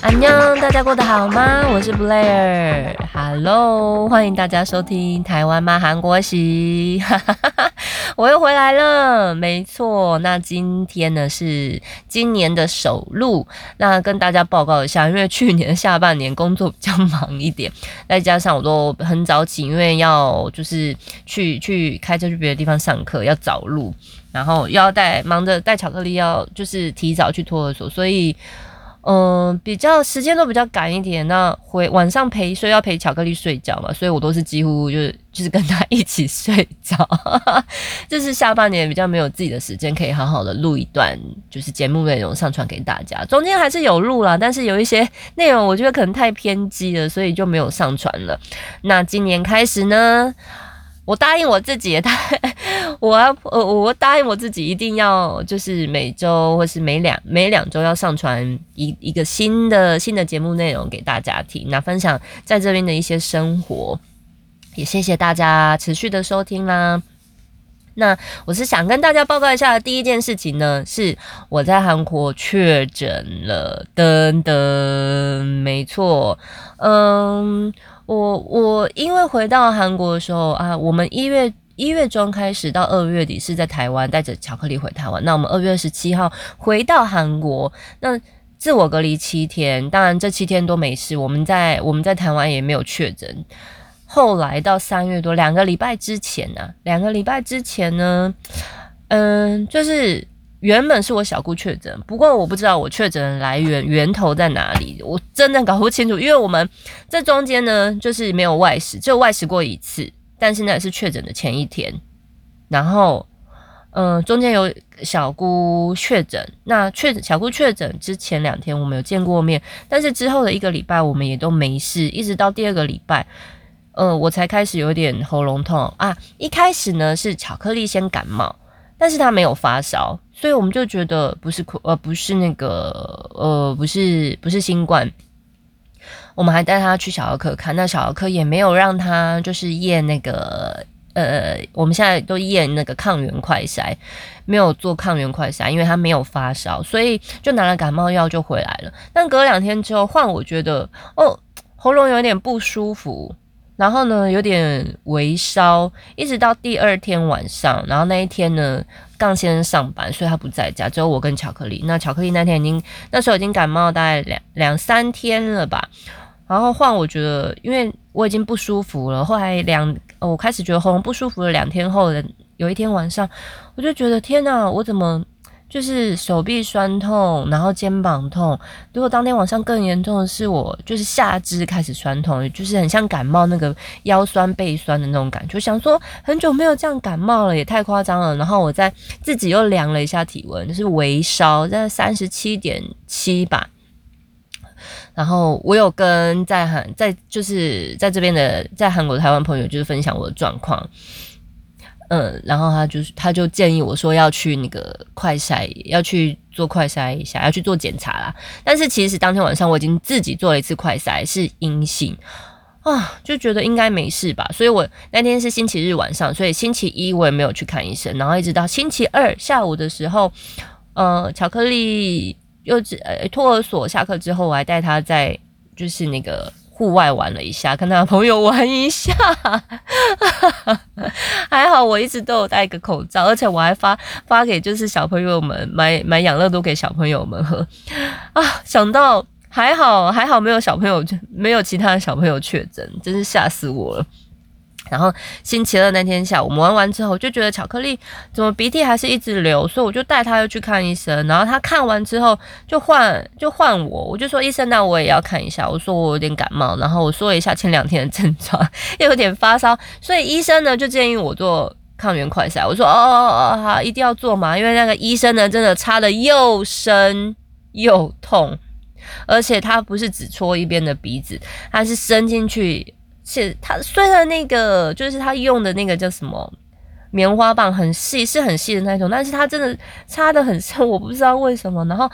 안 녕， 大家过得好吗？我是 Blair，Hello，欢迎大家收听台湾吗？韩国喜，我又回来了，没错。那今天呢是今年的首录，那跟大家报告一下，因为去年下半年工作比较忙一点，再加上我都很早起，因为要就是去去开车去别的地方上课，要找路，然后又要带忙着带巧克力，要就是提早去托儿所，所以。嗯，比较时间都比较赶一点，那回晚上陪睡要陪巧克力睡觉嘛，所以我都是几乎就是就是跟他一起睡着，就是下半年比较没有自己的时间可以好好的录一段就是节目内容上传给大家，中间还是有录啦，但是有一些内容我觉得可能太偏激了，所以就没有上传了。那今年开始呢？我答应我自己，答 我要呃，我答应我自己一定要就是每周或是每两每两周要上传一一个新的新的节目内容给大家听，那分享在这边的一些生活，也谢谢大家持续的收听啦。那我是想跟大家报告一下第一件事情呢，是我在韩国确诊了，噔噔，没错，嗯。我我因为回到韩国的时候啊，我们一月一月中开始到二月底是在台湾带着巧克力回台湾。那我们二月二十七号回到韩国，那自我隔离七天，当然这七天都没事。我们在我们在台湾也没有确诊。后来到三月多两个礼拜之前呢，两个礼拜之前呢，嗯，就是。原本是我小姑确诊，不过我不知道我确诊的来源源头在哪里，我真的搞不清楚。因为我们这中间呢，就是没有外食，只有外食过一次，但是那也是确诊的前一天。然后，嗯，中间有小姑确诊，那确小姑确诊之前两天我们有见过面，但是之后的一个礼拜我们也都没事，一直到第二个礼拜，嗯，我才开始有点喉咙痛啊。一开始呢是巧克力先感冒。但是他没有发烧，所以我们就觉得不是哭，呃，不是那个，呃，不是不是新冠。我们还带他去小儿科看，那小儿科也没有让他就是验那个，呃，我们现在都验那个抗原快筛，没有做抗原快筛，因为他没有发烧，所以就拿了感冒药就回来了。但隔两天之后换我觉得，哦，喉咙有点不舒服。然后呢，有点微烧，一直到第二天晚上。然后那一天呢，杠先生上班，所以他不在家，只有我跟巧克力。那巧克力那天已经那时候已经感冒大概两两三天了吧。然后换我觉得，因为我已经不舒服了。后来两我开始觉得喉咙不舒服了，两天后的有一天晚上，我就觉得天哪，我怎么？就是手臂酸痛，然后肩膀痛。如果当天晚上更严重的是，我就是下肢开始酸痛，就是很像感冒那个腰酸背酸的那种感觉。想说很久没有这样感冒了，也太夸张了。然后我在自己又量了一下体温，就是微烧在三十七点七吧。然后我有跟在韩在就是在这边的在韩国台湾朋友就是分享我的状况。嗯，然后他就是他就建议我说要去那个快筛，要去做快筛一下，要去做检查啦。但是其实当天晚上我已经自己做了一次快筛，是阴性啊，就觉得应该没事吧。所以我那天是星期日晚上，所以星期一我也没有去看医生。然后一直到星期二下午的时候，呃，巧克力幼稚呃托儿所下课之后，我还带他在就是那个。户外玩了一下，跟他朋友玩一下，还好我一直都有戴个口罩，而且我还发发给就是小朋友们买买养乐多给小朋友们喝啊！想到还好还好没有小朋友没有其他的小朋友确诊，真是吓死我了。然后星期二那天下午，我们玩完之后，就觉得巧克力怎么鼻涕还是一直流，所以我就带他又去看医生。然后他看完之后就换就换我，我就说医生，那我也要看一下。我说我有点感冒，然后我说一下前两天的症状，又有点发烧，所以医生呢就建议我做抗原快筛。我说哦哦哦好，一定要做嘛，因为那个医生呢真的插的又深又痛，而且他不是只戳一边的鼻子，他是伸进去。是它虽然那个就是他用的那个叫什么棉花棒很细，是很细的那种，但是它真的插的很深，我不知道为什么。然后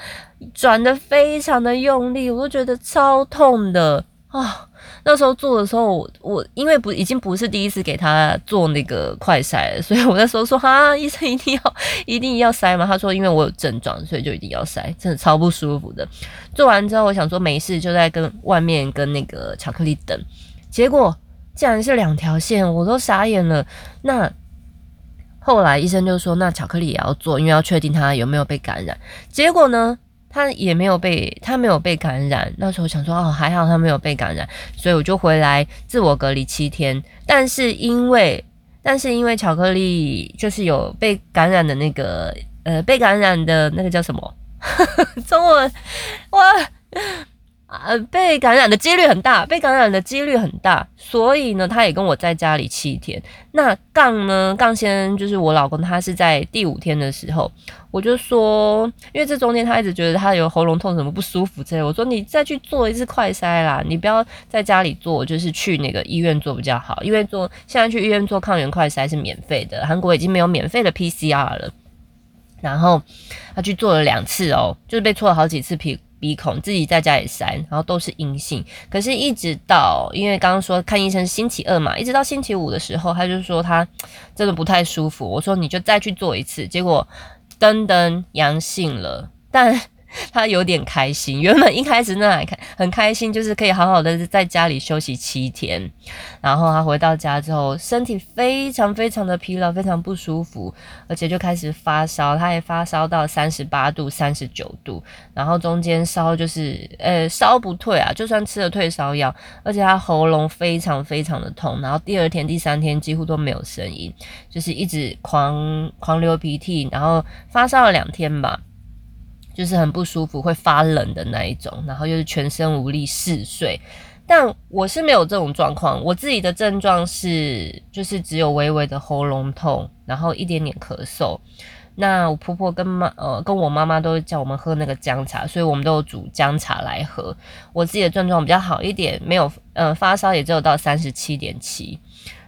转的非常的用力，我都觉得超痛的啊，那时候做的时候，我因为不已经不是第一次给他做那个快筛了，所以我那时候说哈，医生一定要一定要筛嘛。他说因为我有症状，所以就一定要筛，真的超不舒服的。做完之后，我想说没事，就在跟外面跟那个巧克力等，结果竟然是两条线，我都傻眼了。那后来医生就说，那巧克力也要做，因为要确定他有没有被感染。结果呢？他也没有被，他没有被感染。那时候想说，哦，还好他没有被感染，所以我就回来自我隔离七天。但是因为，但是因为巧克力就是有被感染的那个，呃，被感染的那个叫什么？中文，哇！呃，被感染的几率很大，被感染的几率很大，所以呢，他也跟我在家里七天。那杠呢？杠先就是我老公，他是在第五天的时候，我就说，因为这中间他一直觉得他有喉咙痛，什么不舒服之类，我说你再去做一次快筛啦，你不要在家里做，就是去那个医院做比较好，因为做现在去医院做抗原快筛是免费的，韩国已经没有免费的 PCR 了。然后他去做了两次哦，就是被戳了好几次皮。鼻孔自己在家里塞，然后都是阴性。可是，一直到因为刚刚说看医生星期二嘛，一直到星期五的时候，他就说他 真的不太舒服。我说你就再去做一次，结果噔噔阳性了，但。他有点开心，原本一开始那还开很开心，就是可以好好的在家里休息七天。然后他回到家之后，身体非常非常的疲劳，非常不舒服，而且就开始发烧，他也发烧到三十八度、三十九度，然后中间烧就是呃烧不退啊，就算吃了退烧药，而且他喉咙非常非常的痛，然后第二天、第三天几乎都没有声音，就是一直狂狂流鼻涕，然后发烧了两天吧。就是很不舒服，会发冷的那一种，然后又是全身无力、嗜睡。但我是没有这种状况，我自己的症状是，就是只有微微的喉咙痛，然后一点点咳嗽。那我婆婆跟妈呃跟我妈妈都叫我们喝那个姜茶，所以我们都有煮姜茶来喝。我自己的症状比较好一点，没有呃发烧也只有到三十七点七，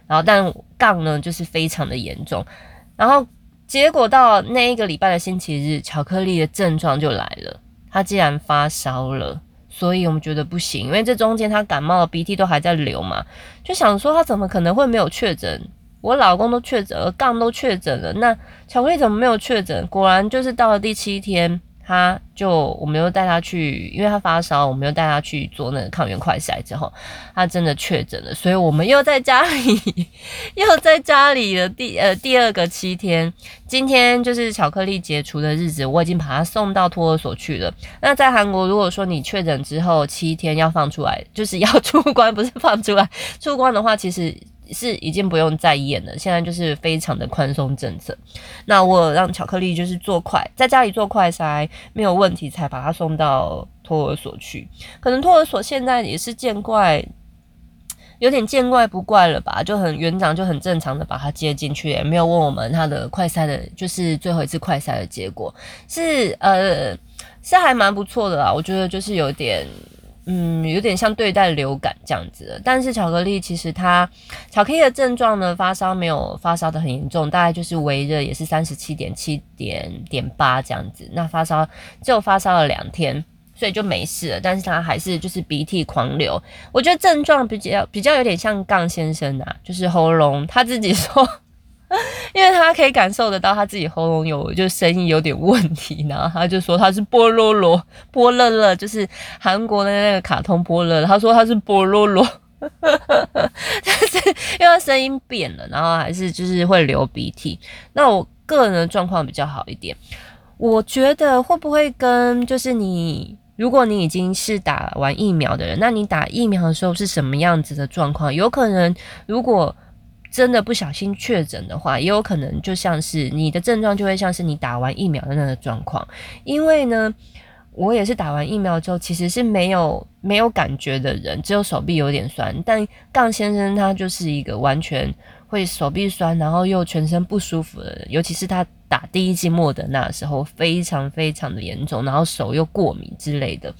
然后但杠呢就是非常的严重，然后。结果到那一个礼拜的星期日，巧克力的症状就来了。他竟然发烧了，所以我们觉得不行，因为这中间他感冒鼻涕都还在流嘛，就想说他怎么可能会没有确诊？我老公都确诊了，杠都确诊了，那巧克力怎么没有确诊？果然就是到了第七天。他就我们又带他去，因为他发烧，我们又带他去做那个抗原快筛之后，他真的确诊了，所以我们又在家里，又在家里的第呃第二个七天，今天就是巧克力解除的日子，我已经把他送到托儿所去了。那在韩国，如果说你确诊之后七天要放出来，就是要出关，不是放出来出关的话，其实。是已经不用再验了，现在就是非常的宽松政策。那我让巧克力就是做快，在家里做快筛没有问题，才把他送到托儿所去。可能托儿所现在也是见怪，有点见怪不怪了吧？就很园长就很正常的把他接进去，也没有问我们他的快筛的，就是最后一次快筛的结果是呃是还蛮不错的啦。我觉得就是有点。嗯，有点像对待流感这样子，但是巧克力其实它巧克力的症状呢，发烧没有发烧的很严重，大概就是微热，也是三十七点七点点八这样子。那发烧就发烧了两天，所以就没事了。但是他还是就是鼻涕狂流，我觉得症状比较比较有点像杠先生啊，就是喉咙他自己说。因为他可以感受得到他自己喉咙有就声音有点问题，然后他就说他是波罗罗 波乐乐，就是韩国的那个卡通波乐。他说他是波罗罗，但是因为他声音变了，然后还是就是会流鼻涕。那我个人的状况比较好一点，我觉得会不会跟就是你，如果你已经是打完疫苗的人，那你打疫苗的时候是什么样子的状况？有可能如果。真的不小心确诊的话，也有可能就像是你的症状就会像是你打完疫苗的那个状况。因为呢，我也是打完疫苗之后，其实是没有没有感觉的人，只有手臂有点酸。但杠先生他就是一个完全会手臂酸，然后又全身不舒服的人。尤其是他打第一剂莫德纳的时候，非常非常的严重，然后手又过敏之类的。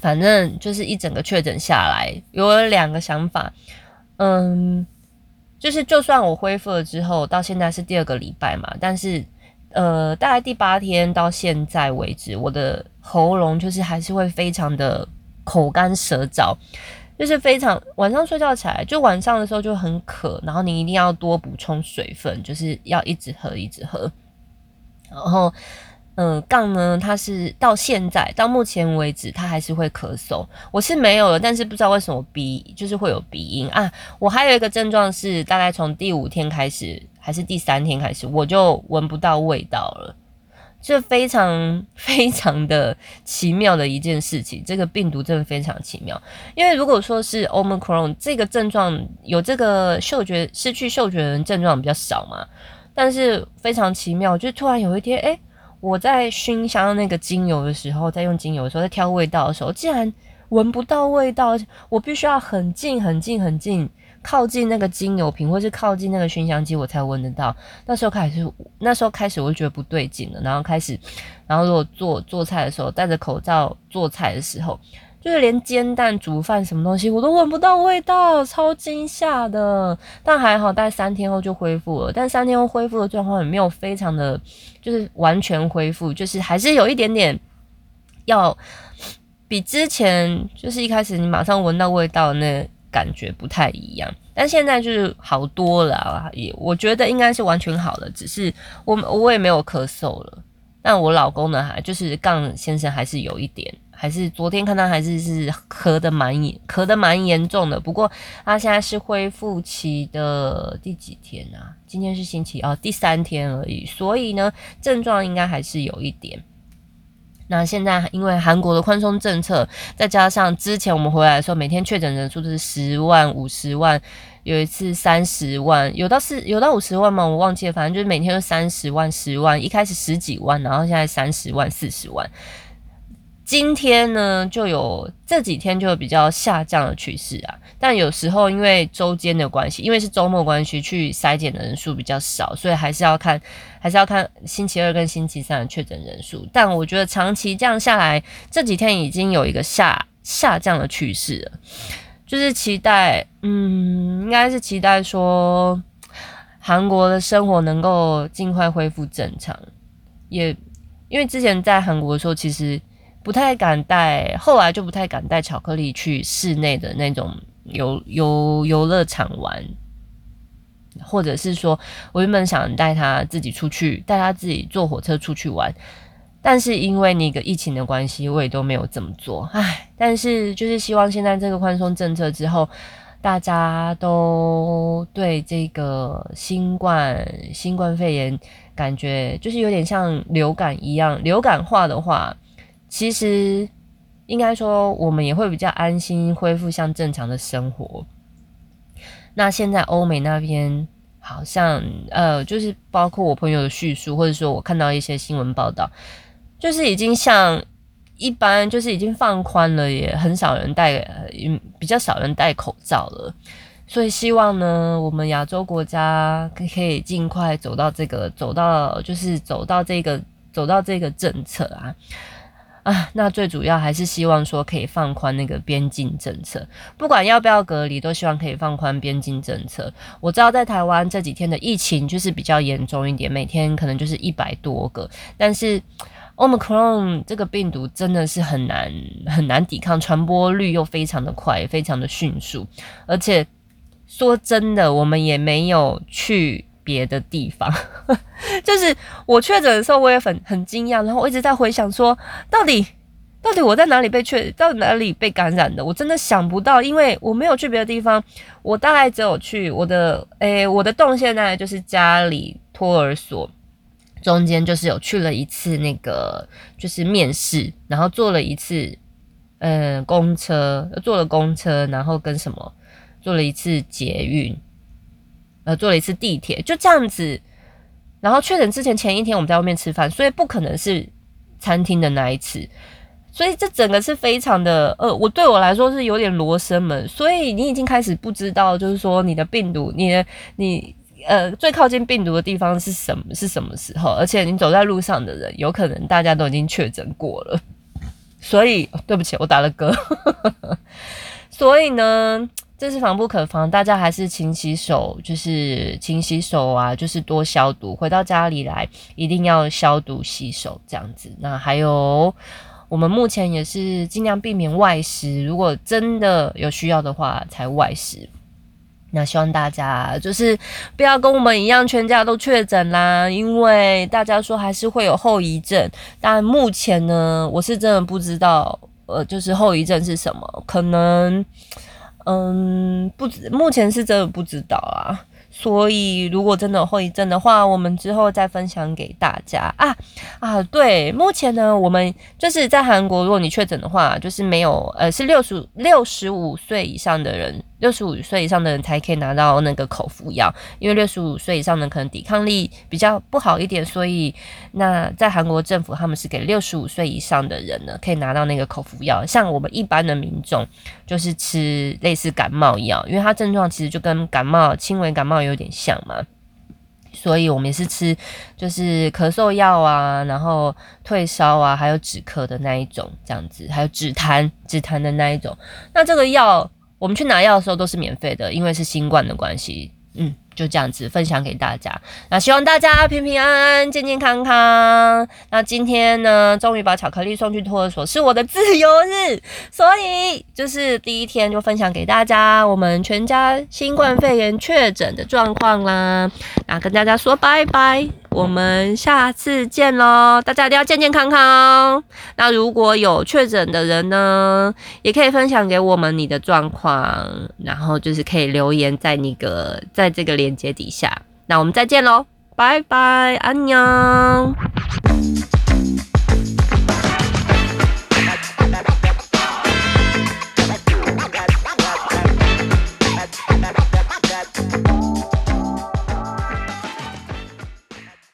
反正就是一整个确诊下来，有两个想法。嗯，就是就算我恢复了之后，到现在是第二个礼拜嘛，但是呃，大概第八天到现在为止，我的喉咙就是还是会非常的口干舌燥，就是非常晚上睡觉起来，就晚上的时候就很渴，然后你一定要多补充水分，就是要一直喝一直喝，然后。嗯，杠呢？他是到现在到目前为止，他还是会咳嗽。我是没有了，但是不知道为什么鼻就是会有鼻音啊。我还有一个症状是，大概从第五天开始，还是第三天开始，我就闻不到味道了。这非常非常的奇妙的一件事情。这个病毒真的非常奇妙，因为如果说是 Omicron 这个症状有这个嗅觉失去嗅觉的人症状比较少嘛，但是非常奇妙，就突然有一天，哎。我在熏香那个精油的时候，在用精油的时候，在挑味道的时候，竟然闻不到味道，我必须要很近、很近、很近，靠近那个精油瓶，或是靠近那个熏香机，我才闻得到。那时候开始，那时候开始我就觉得不对劲了，然后开始，然后如果做做菜的时候，戴着口罩做菜的时候。就是连煎蛋、煮饭什么东西我都闻不到味道，超惊吓的。但还好，大概三天后就恢复了。但三天后恢复的状况也没有非常的，就是完全恢复，就是还是有一点点要比之前就是一开始你马上闻到味道那感觉不太一样。但现在就是好多了啊，也我觉得应该是完全好了，只是我我也没有咳嗽了。但我老公呢，还就是杠先生还是有一点。还是昨天看到还是是咳的蛮严，咳的蛮严重的。不过他现在是恢复期的第几天啊？今天是星期哦，第三天而已。所以呢，症状应该还是有一点。那现在因为韩国的宽松政策，再加上之前我们回来的时候，每天确诊人数都是十万、五十万，有一次三十万，有到四有到五十万吗？我忘记了，反正就是每天都三十万、十万，一开始十几万，然后现在三十万、四十万。今天呢，就有这几天就有比较下降的趋势啊，但有时候因为周间的关系，因为是周末关系，去筛检的人数比较少，所以还是要看，还是要看星期二跟星期三的确诊人数。但我觉得长期这样下来，这几天已经有一个下下降的趋势了，就是期待，嗯，应该是期待说韩国的生活能够尽快恢复正常。也因为之前在韩国的时候，其实。不太敢带，后来就不太敢带巧克力去室内的那种游游游乐场玩，或者是说，我原本想带他自己出去，带他自己坐火车出去玩，但是因为那个疫情的关系，我也都没有这么做。唉，但是就是希望现在这个宽松政策之后，大家都对这个新冠新冠肺炎感觉就是有点像流感一样，流感化的话。其实应该说，我们也会比较安心恢复像正常的生活。那现在欧美那边好像呃，就是包括我朋友的叙述，或者说我看到一些新闻报道，就是已经像一般，就是已经放宽了，也很少人戴，比较少人戴口罩了。所以希望呢，我们亚洲国家可以尽快走到这个，走到就是走到这个，走到这个政策啊。啊，那最主要还是希望说可以放宽那个边境政策，不管要不要隔离，都希望可以放宽边境政策。我知道在台湾这几天的疫情就是比较严重一点，每天可能就是一百多个，但是 Omicron 这个病毒真的是很难很难抵抗，传播率又非常的快，非常的迅速，而且说真的，我们也没有去。别的地方，就是我确诊的时候，我也很很惊讶，然后我一直在回想说，到底到底我在哪里被确，到底哪里被感染的？我真的想不到，因为我没有去别的地方，我大概只有去我的，诶，我的动线呢，就是家里托儿所，中间就是有去了一次那个就是面试，然后坐了一次，嗯，公车，坐了公车，然后跟什么，坐了一次捷运。呃，坐了一次地铁，就这样子。然后确诊之前前一天我们在外面吃饭，所以不可能是餐厅的那一次。所以这整个是非常的，呃，我对我来说是有点罗生门。所以你已经开始不知道，就是说你的病毒，你的你呃最靠近病毒的地方是什么？是什么时候？而且你走在路上的人，有可能大家都已经确诊过了。所以对不起，我打了嗝。所以呢？这是防不可防，大家还是勤洗手，就是勤洗手啊，就是多消毒。回到家里来，一定要消毒洗手，这样子。那还有，我们目前也是尽量避免外食，如果真的有需要的话才外食。那希望大家就是不要跟我们一样全家都确诊啦，因为大家说还是会有后遗症。但目前呢，我是真的不知道，呃，就是后遗症是什么，可能，嗯，不知，目前是真的不知道啊。所以，如果真的有后遗症的话，我们之后再分享给大家啊啊！对，目前呢，我们就是在韩国，如果你确诊的话，就是没有呃，是六十六十五岁以上的人。六十五岁以上的人才可以拿到那个口服药，因为六十五岁以上的可能抵抗力比较不好一点，所以那在韩国政府他们是给六十五岁以上的人呢可以拿到那个口服药，像我们一般的民众就是吃类似感冒药，因为它症状其实就跟感冒轻微感冒有点像嘛，所以我们也是吃就是咳嗽药啊，然后退烧啊，还有止咳的那一种这样子，还有止痰止痰的那一种，那这个药。我们去拿药的时候都是免费的，因为是新冠的关系。嗯，就这样子分享给大家。那希望大家平平安安、健健康康。那今天呢，终于把巧克力送去托儿所，是我的自由日，所以就是第一天就分享给大家我们全家新冠肺炎确诊的状况啦。那跟大家说拜拜。我们下次见喽！大家一定要健健康康。那如果有确诊的人呢，也可以分享给我们你的状况，然后就是可以留言在那个在这个链接底下。那我们再见喽，拜拜，安娘。